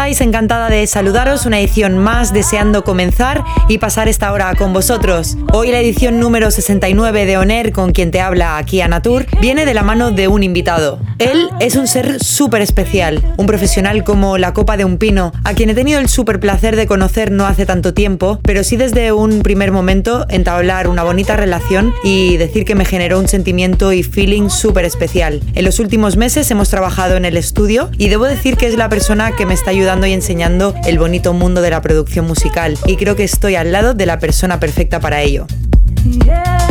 Estáis? Encantada de saludaros, una edición más deseando comenzar y pasar esta hora con vosotros. Hoy la edición número 69 de Oner, con quien te habla aquí Anatur, viene de la mano de un invitado. Él es un ser súper especial, un profesional como la copa de un pino, a quien he tenido el súper placer de conocer no hace tanto tiempo, pero sí desde un primer momento entablar una bonita relación y decir que me generó un sentimiento y feeling súper especial. En los últimos meses hemos trabajado en el estudio y debo decir que es la persona que me está ayudando y enseñando el bonito mundo de la producción musical y creo que estoy al lado de la persona perfecta para ello. Yeah.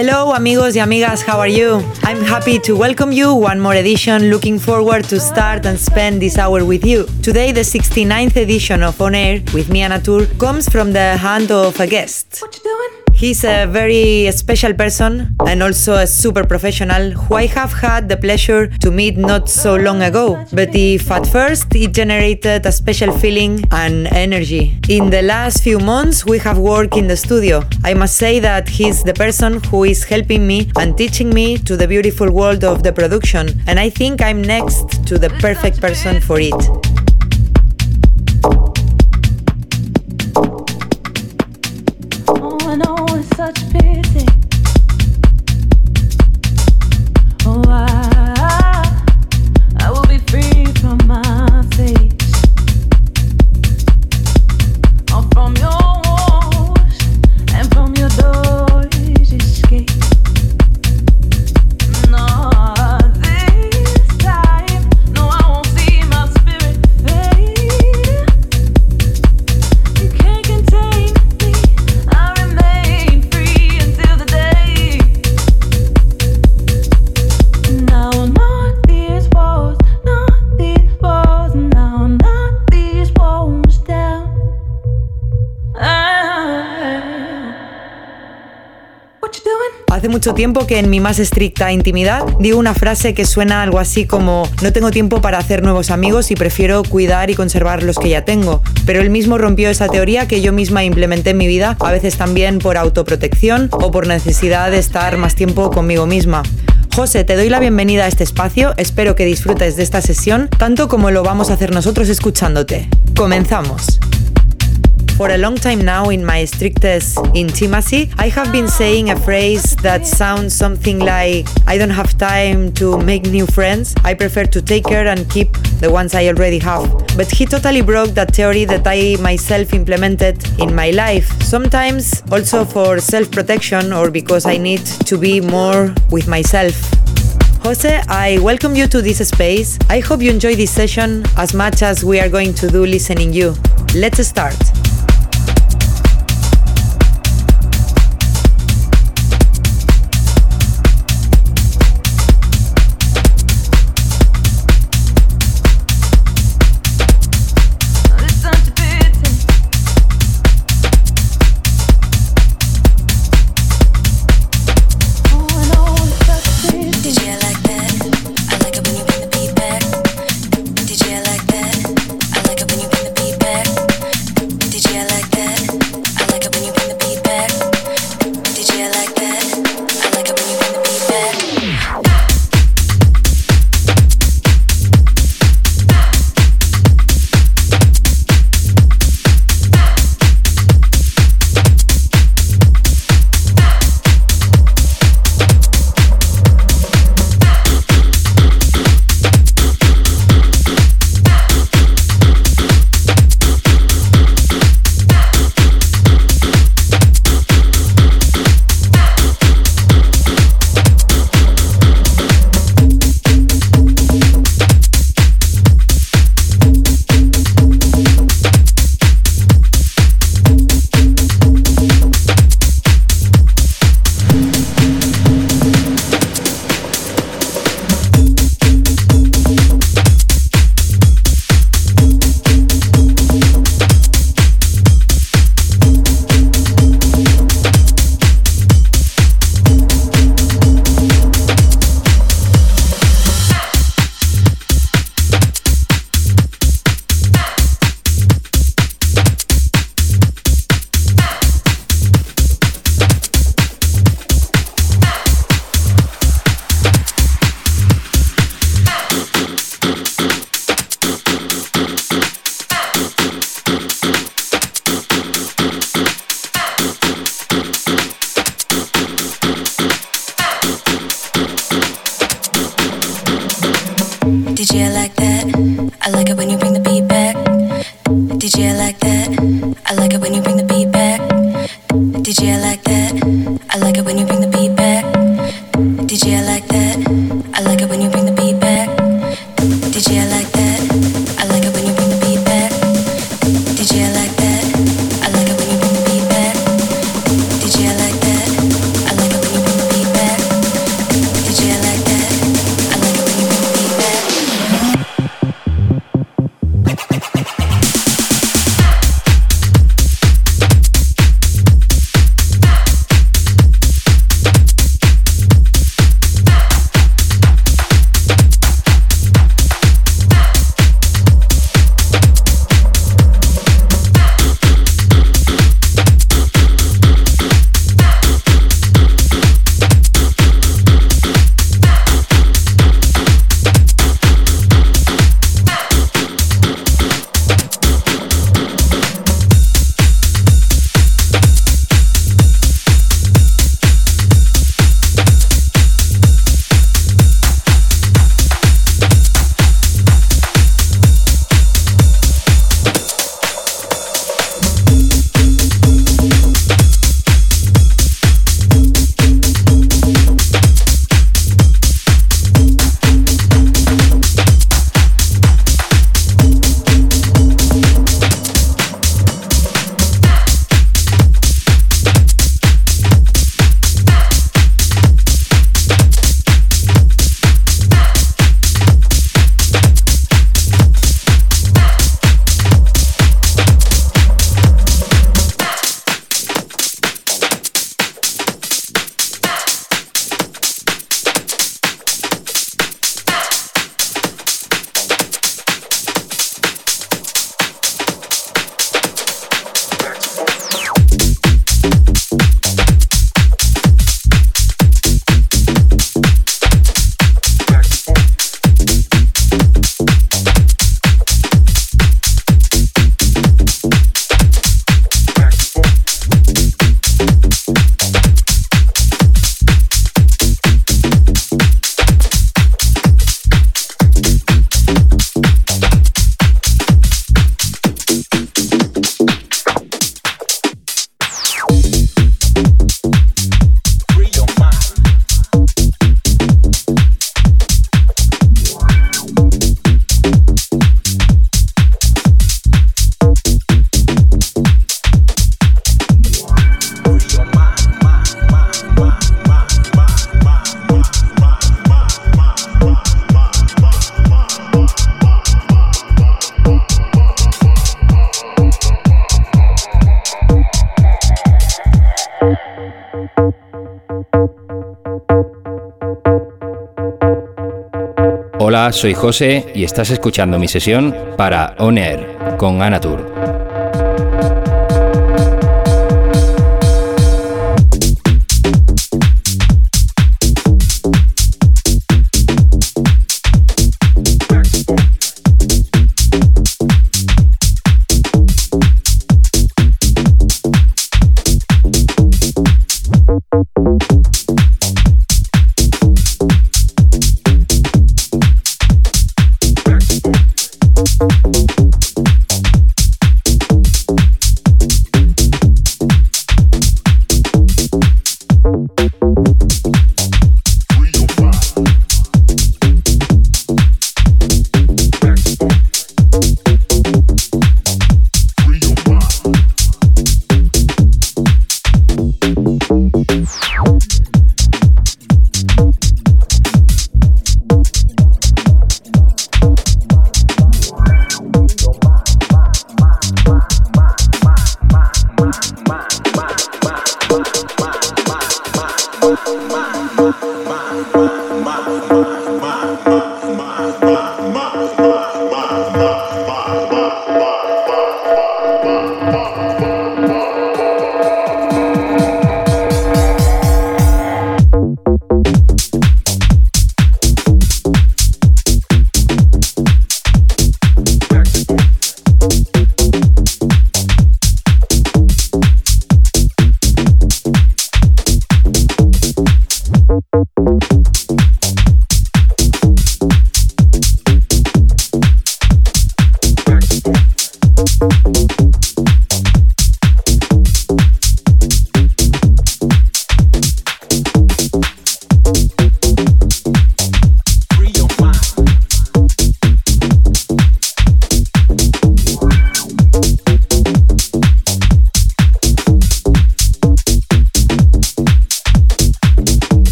Hello amigos y amigas, how are you? I'm happy to welcome you one more edition, looking forward to start and spend this hour with you. Today the 69th edition of On Air with me Anna Tur comes from the hand of a guest. What you doing? He's a very special person and also a super professional who I have had the pleasure to meet not so long ago. But if at first it generated a special feeling and energy. In the last few months, we have worked in the studio. I must say that he's the person who is helping me and teaching me to the beautiful world of the production. And I think I'm next to the perfect person for it. I know it's such a pity. Tiempo que en mi más estricta intimidad digo una frase que suena algo así como no tengo tiempo para hacer nuevos amigos y prefiero cuidar y conservar los que ya tengo. Pero él mismo rompió esa teoría que yo misma implementé en mi vida, a veces también por autoprotección o por necesidad de estar más tiempo conmigo misma. José, te doy la bienvenida a este espacio, espero que disfrutes de esta sesión tanto como lo vamos a hacer nosotros escuchándote. Comenzamos. For a long time now, in my strictest intimacy, I have been saying a phrase that sounds something like I don't have time to make new friends. I prefer to take care and keep the ones I already have. But he totally broke that theory that I myself implemented in my life. Sometimes also for self protection or because I need to be more with myself. Jose, I welcome you to this space. I hope you enjoy this session as much as we are going to do listening you. Let's start. Soy José y estás escuchando mi sesión para On Air con Anatur.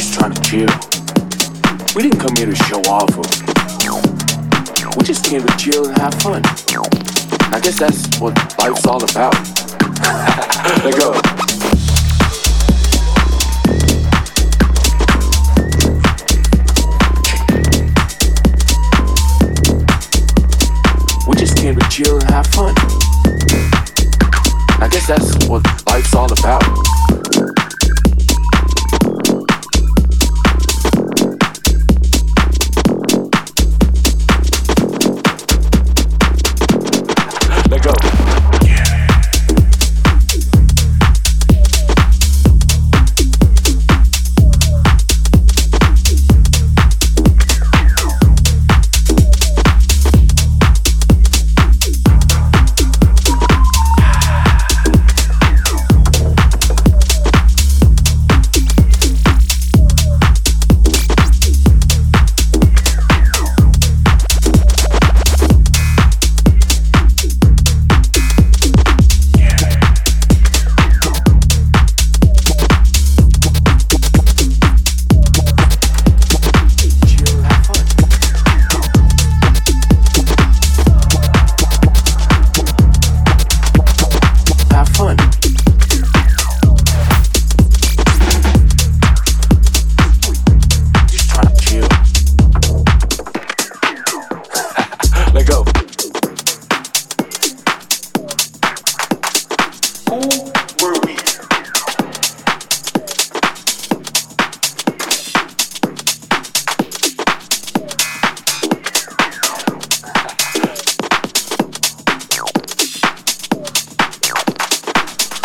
just trying to chill. We didn't come here to show off or we just came to chill and have fun. And I guess that's what life's all about. Let go. We just came to chill and have fun. And I guess that's what life's all about.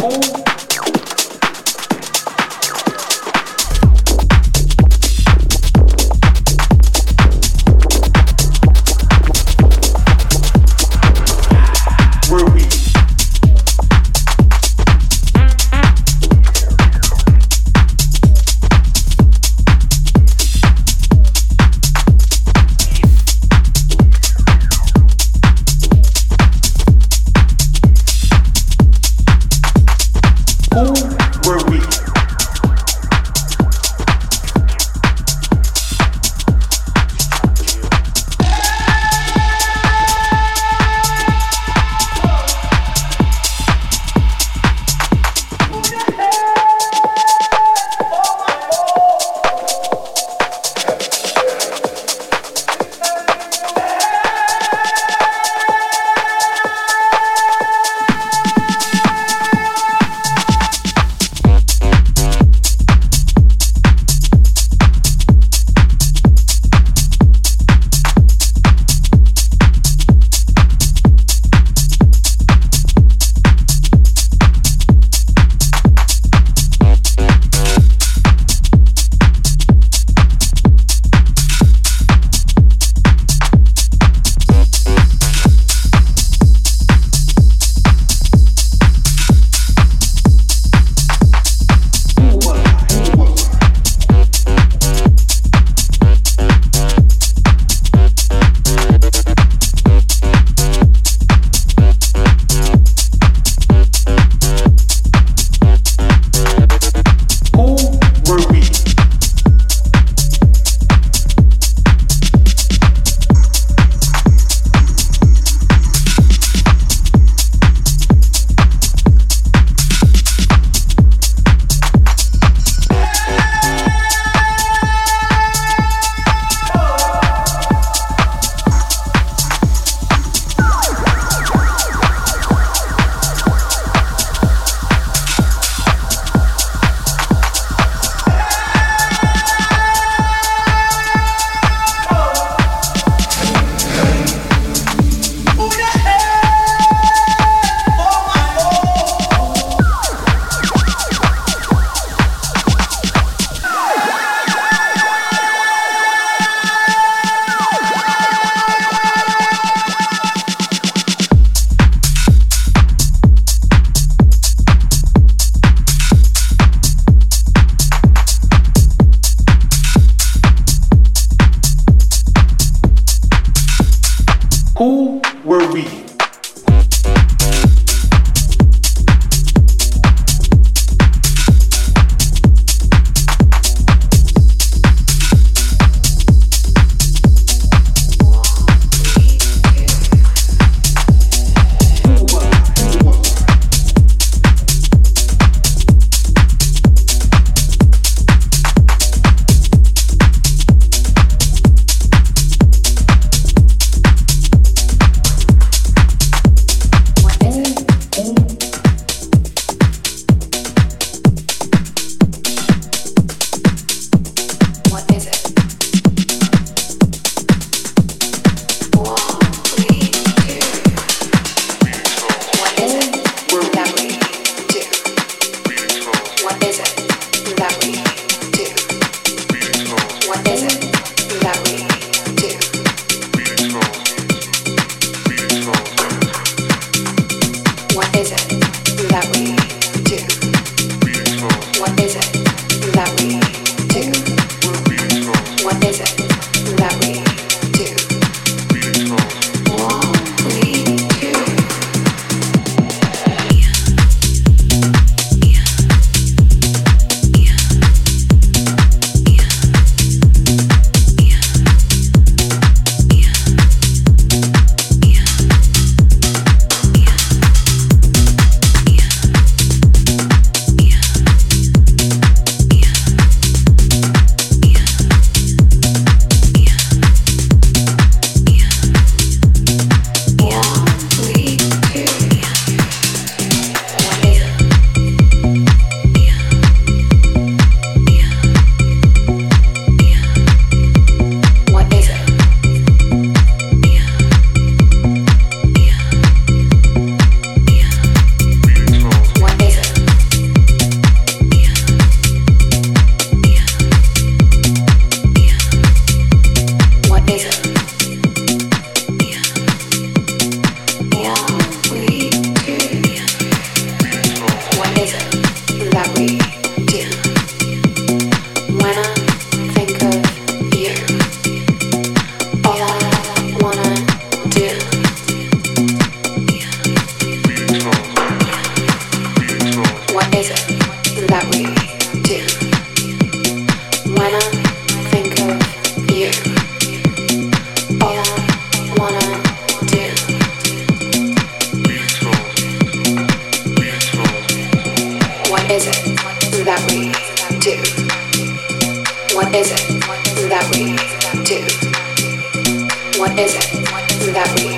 通 is it that we do? What is it that we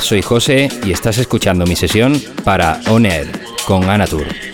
Soy José y estás escuchando mi sesión para On Air con Anatur.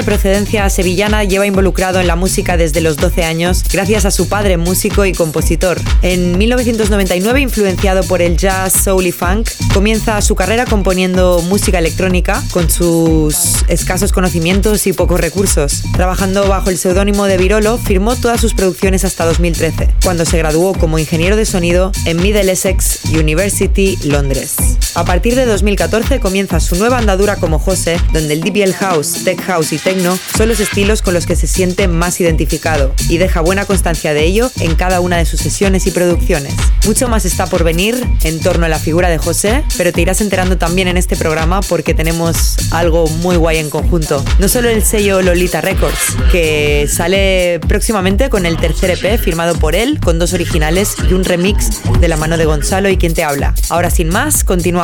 De procedencia sevillana, lleva involucrado en la música desde los 12 años, gracias a su padre, músico y compositor. En 1999, influenciado por el jazz, soul y funk, comienza su carrera componiendo música electrónica con sus escasos conocimientos y pocos recursos. Trabajando bajo el seudónimo de Virolo, firmó todas sus producciones hasta 2013, cuando se graduó como ingeniero de sonido en Middle Essex University, Londres. A partir de 2014 comienza su nueva andadura como José, donde el DBL House, Tech House y Techno son los estilos con los que se siente más identificado y deja buena constancia de ello en cada una de sus sesiones y producciones. Mucho más está por venir en torno a la figura de José, pero te irás enterando también en este programa porque tenemos algo muy guay en conjunto. No solo el sello Lolita Records, que sale próximamente con el tercer EP firmado por él, con dos originales y un remix de la mano de Gonzalo y quien te habla. Ahora sin más, continuamos.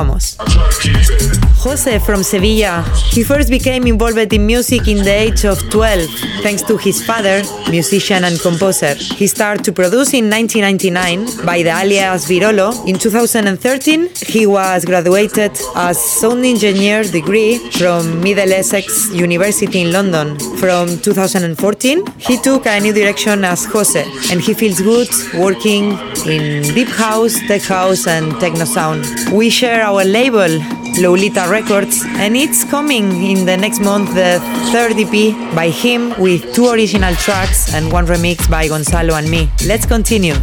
Jose from Sevilla. He first became involved in music in the age of 12, thanks to his father, musician and composer. He started to produce in 1999 by the alias Virolo. In 2013, he was graduated as sound engineer degree from Middlesex University in London. From 2014, he took a new direction as Jose, and he feels good working in deep house, tech house, and techno sound. We share our label, Lolita Records, and it's coming in the next month the third EP by him with two original tracks and one remix by Gonzalo and me. Let's continue.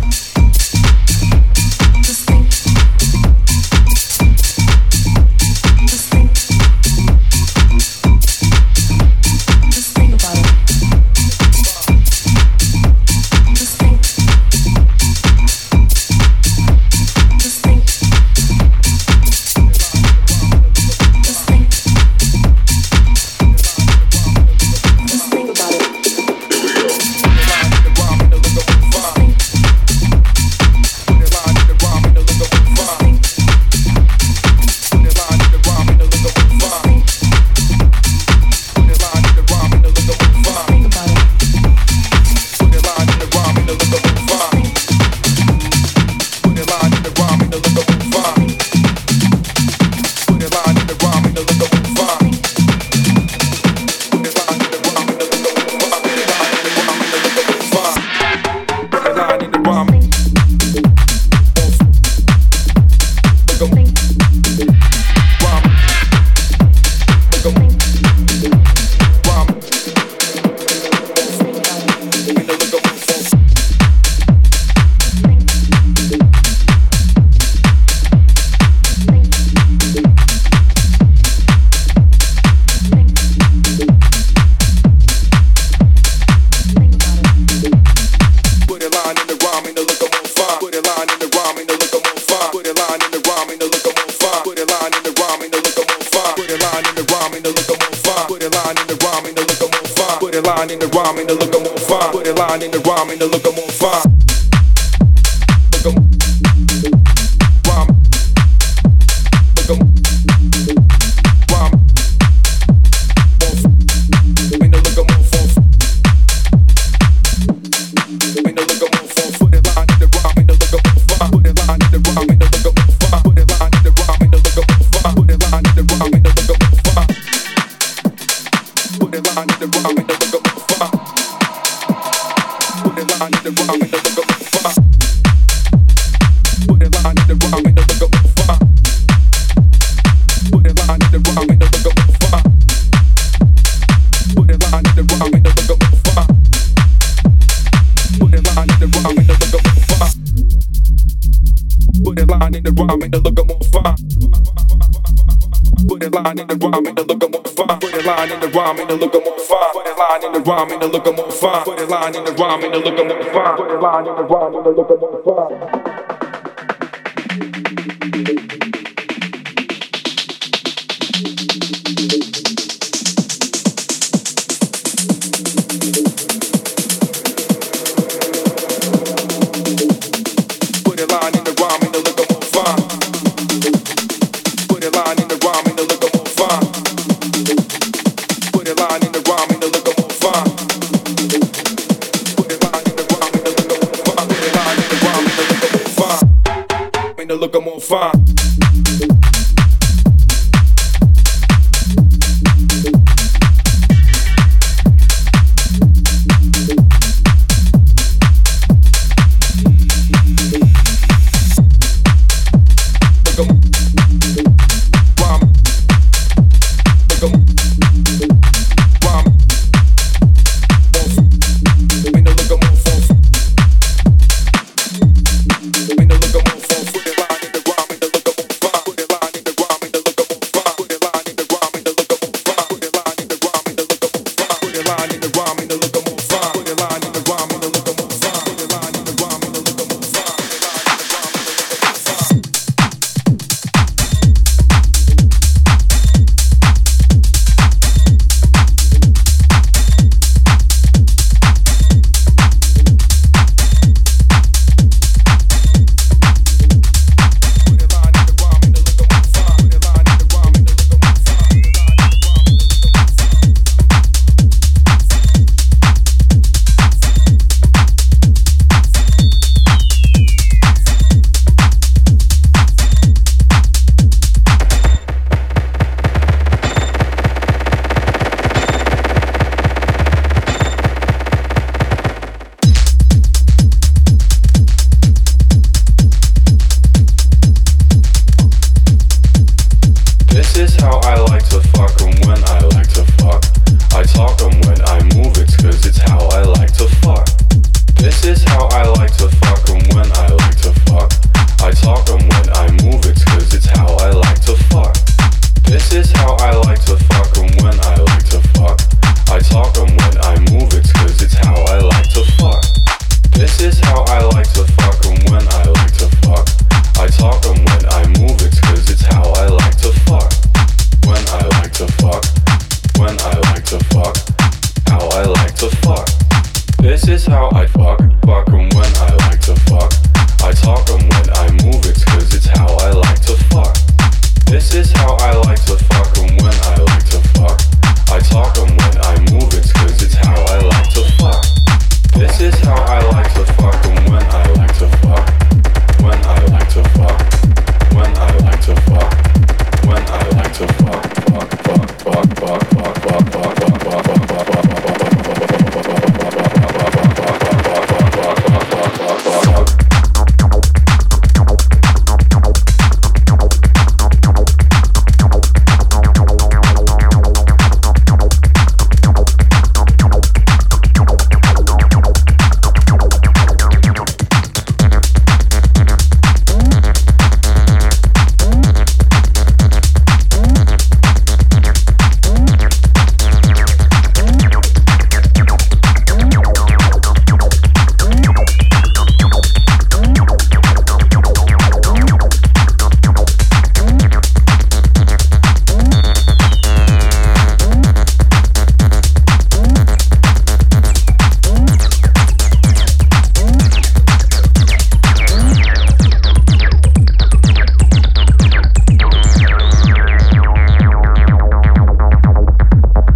Put it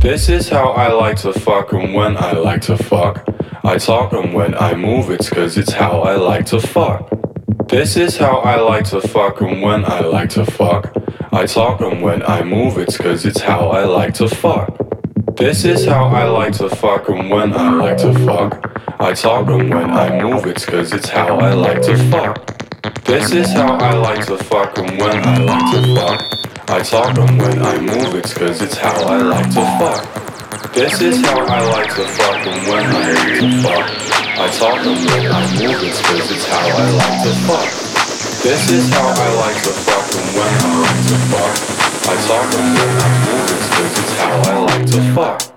This is how I like to fuck and when I like to fuck. I talk and when I move it's cause it's how I like to fuck. This is how I like to fuck and when I like to fuck. I talk and when I move it's cause it's how I like to fuck. This is how I like to fuck and when I like to fuck. I talk and when I move it's cause it's how I like to fuck. This is how I like to fuck and when I like to fuck. I talk and when I move it's cause it's how I like to fuck. This is how I like to fuck and when I like to fuck. I talk and when I move it's cause it's how I like to fuck. This is how I like to fuck and when I like to fuck. I talk and when I move it's cause it's how I like to fuck.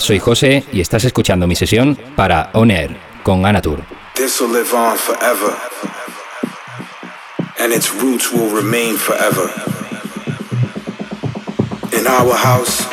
Hola, soy José y estás escuchando mi sesión para On Air con Anatur. This will live on forever, and its roots will remain forever. In our house.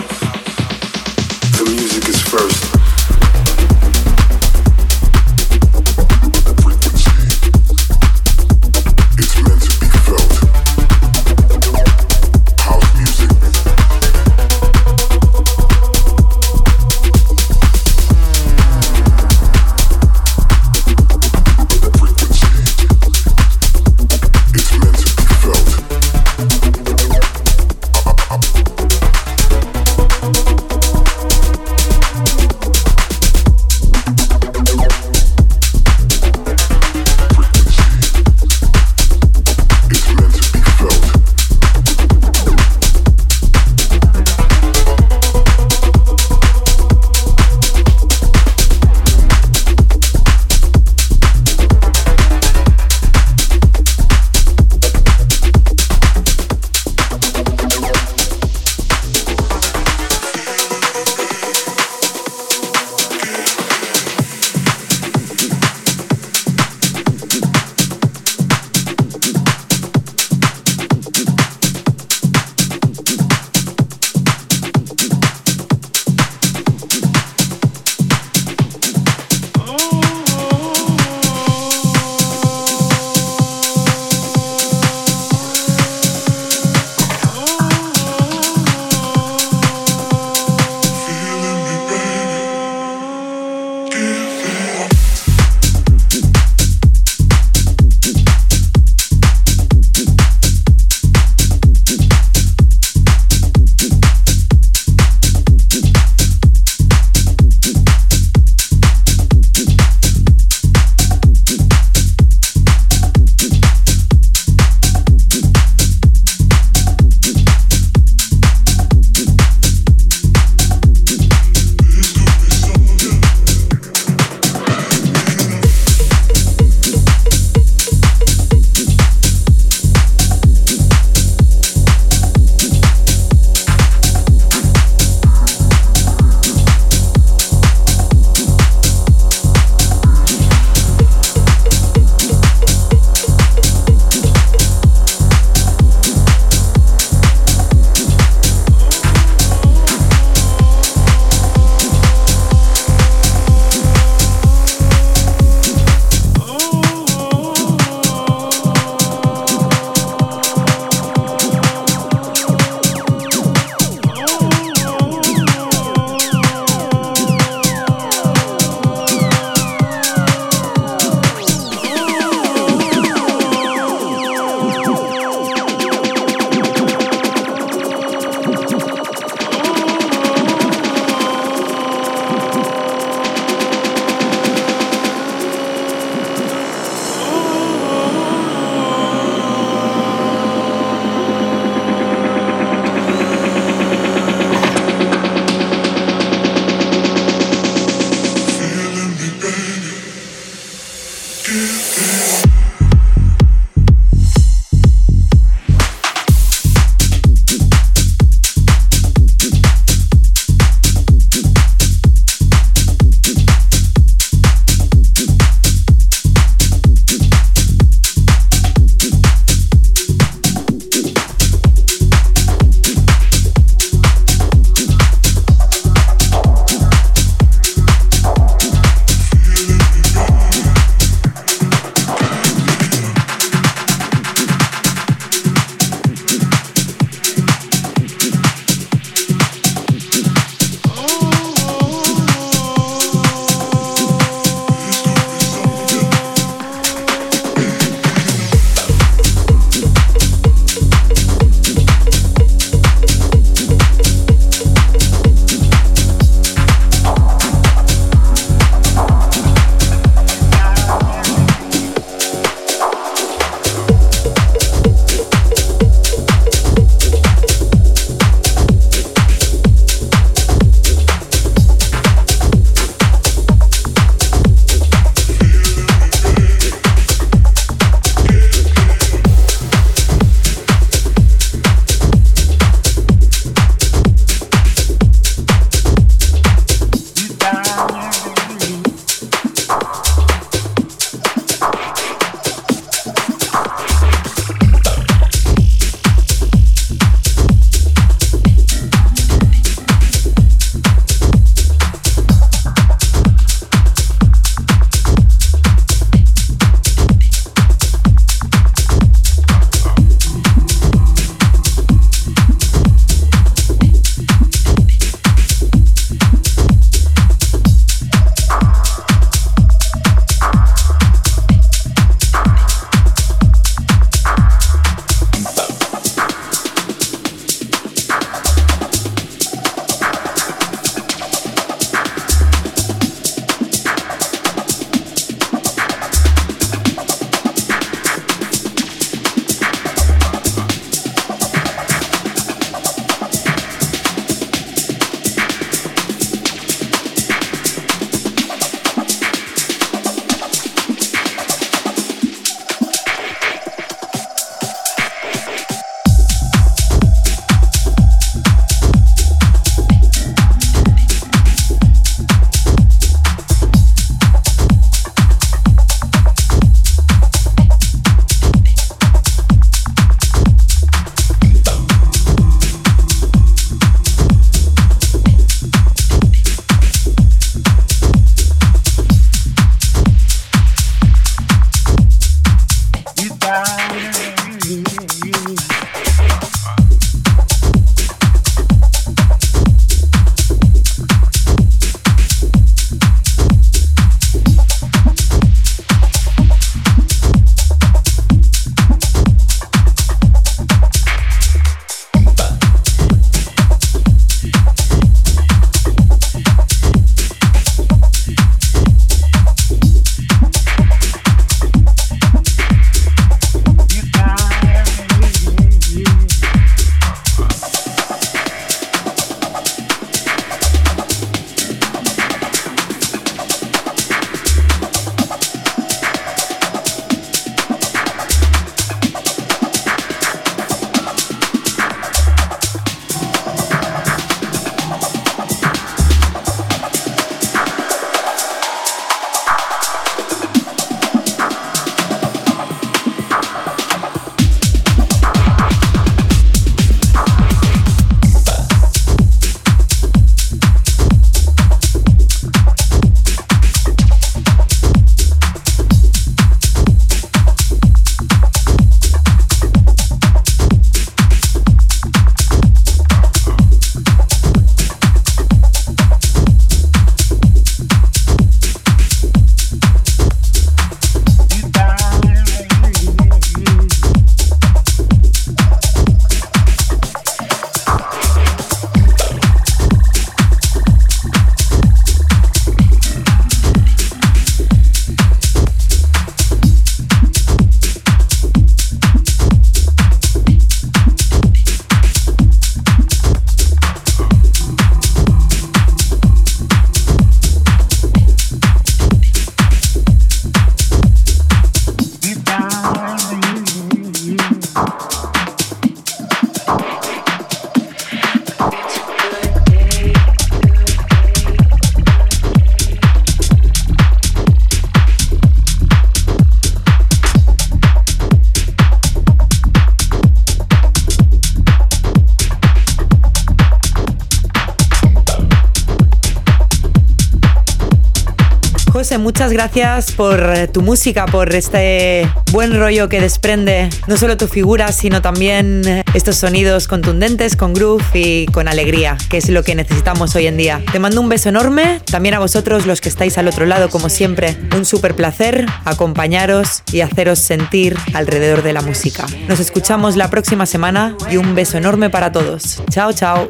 Gracias por eh, tu música, por este buen rollo que desprende no solo tu figura, sino también eh, estos sonidos contundentes, con groove y con alegría, que es lo que necesitamos hoy en día. Te mando un beso enorme, también a vosotros los que estáis al otro lado, como siempre. Un súper placer acompañaros y haceros sentir alrededor de la música. Nos escuchamos la próxima semana y un beso enorme para todos. Chao, chao.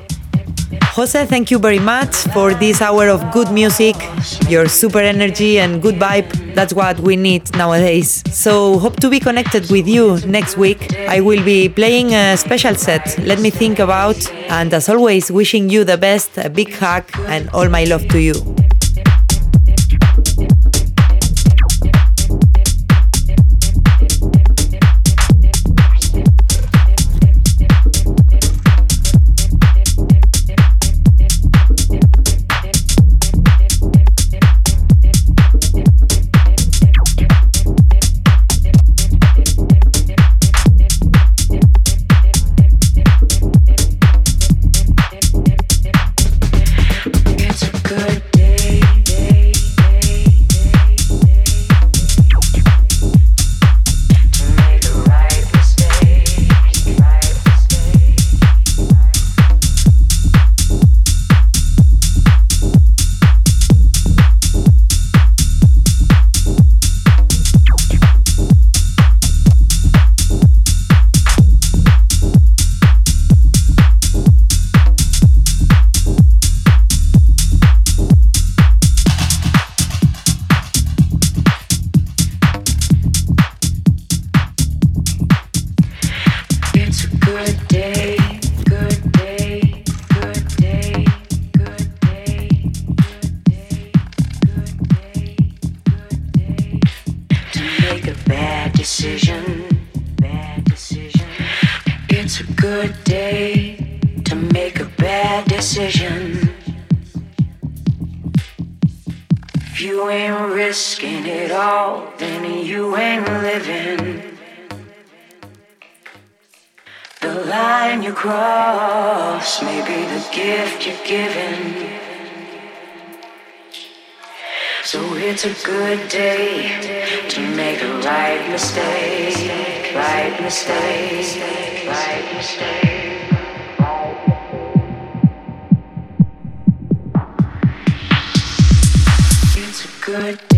Jose, thank you very much for this hour of good music, your super energy and good vibe. That's what we need nowadays. So, hope to be connected with you next week. I will be playing a special set. Let me think about, and as always, wishing you the best, a big hug, and all my love to you. It's a good day to make a right mistake, right mistake, right mistake. It's a good day.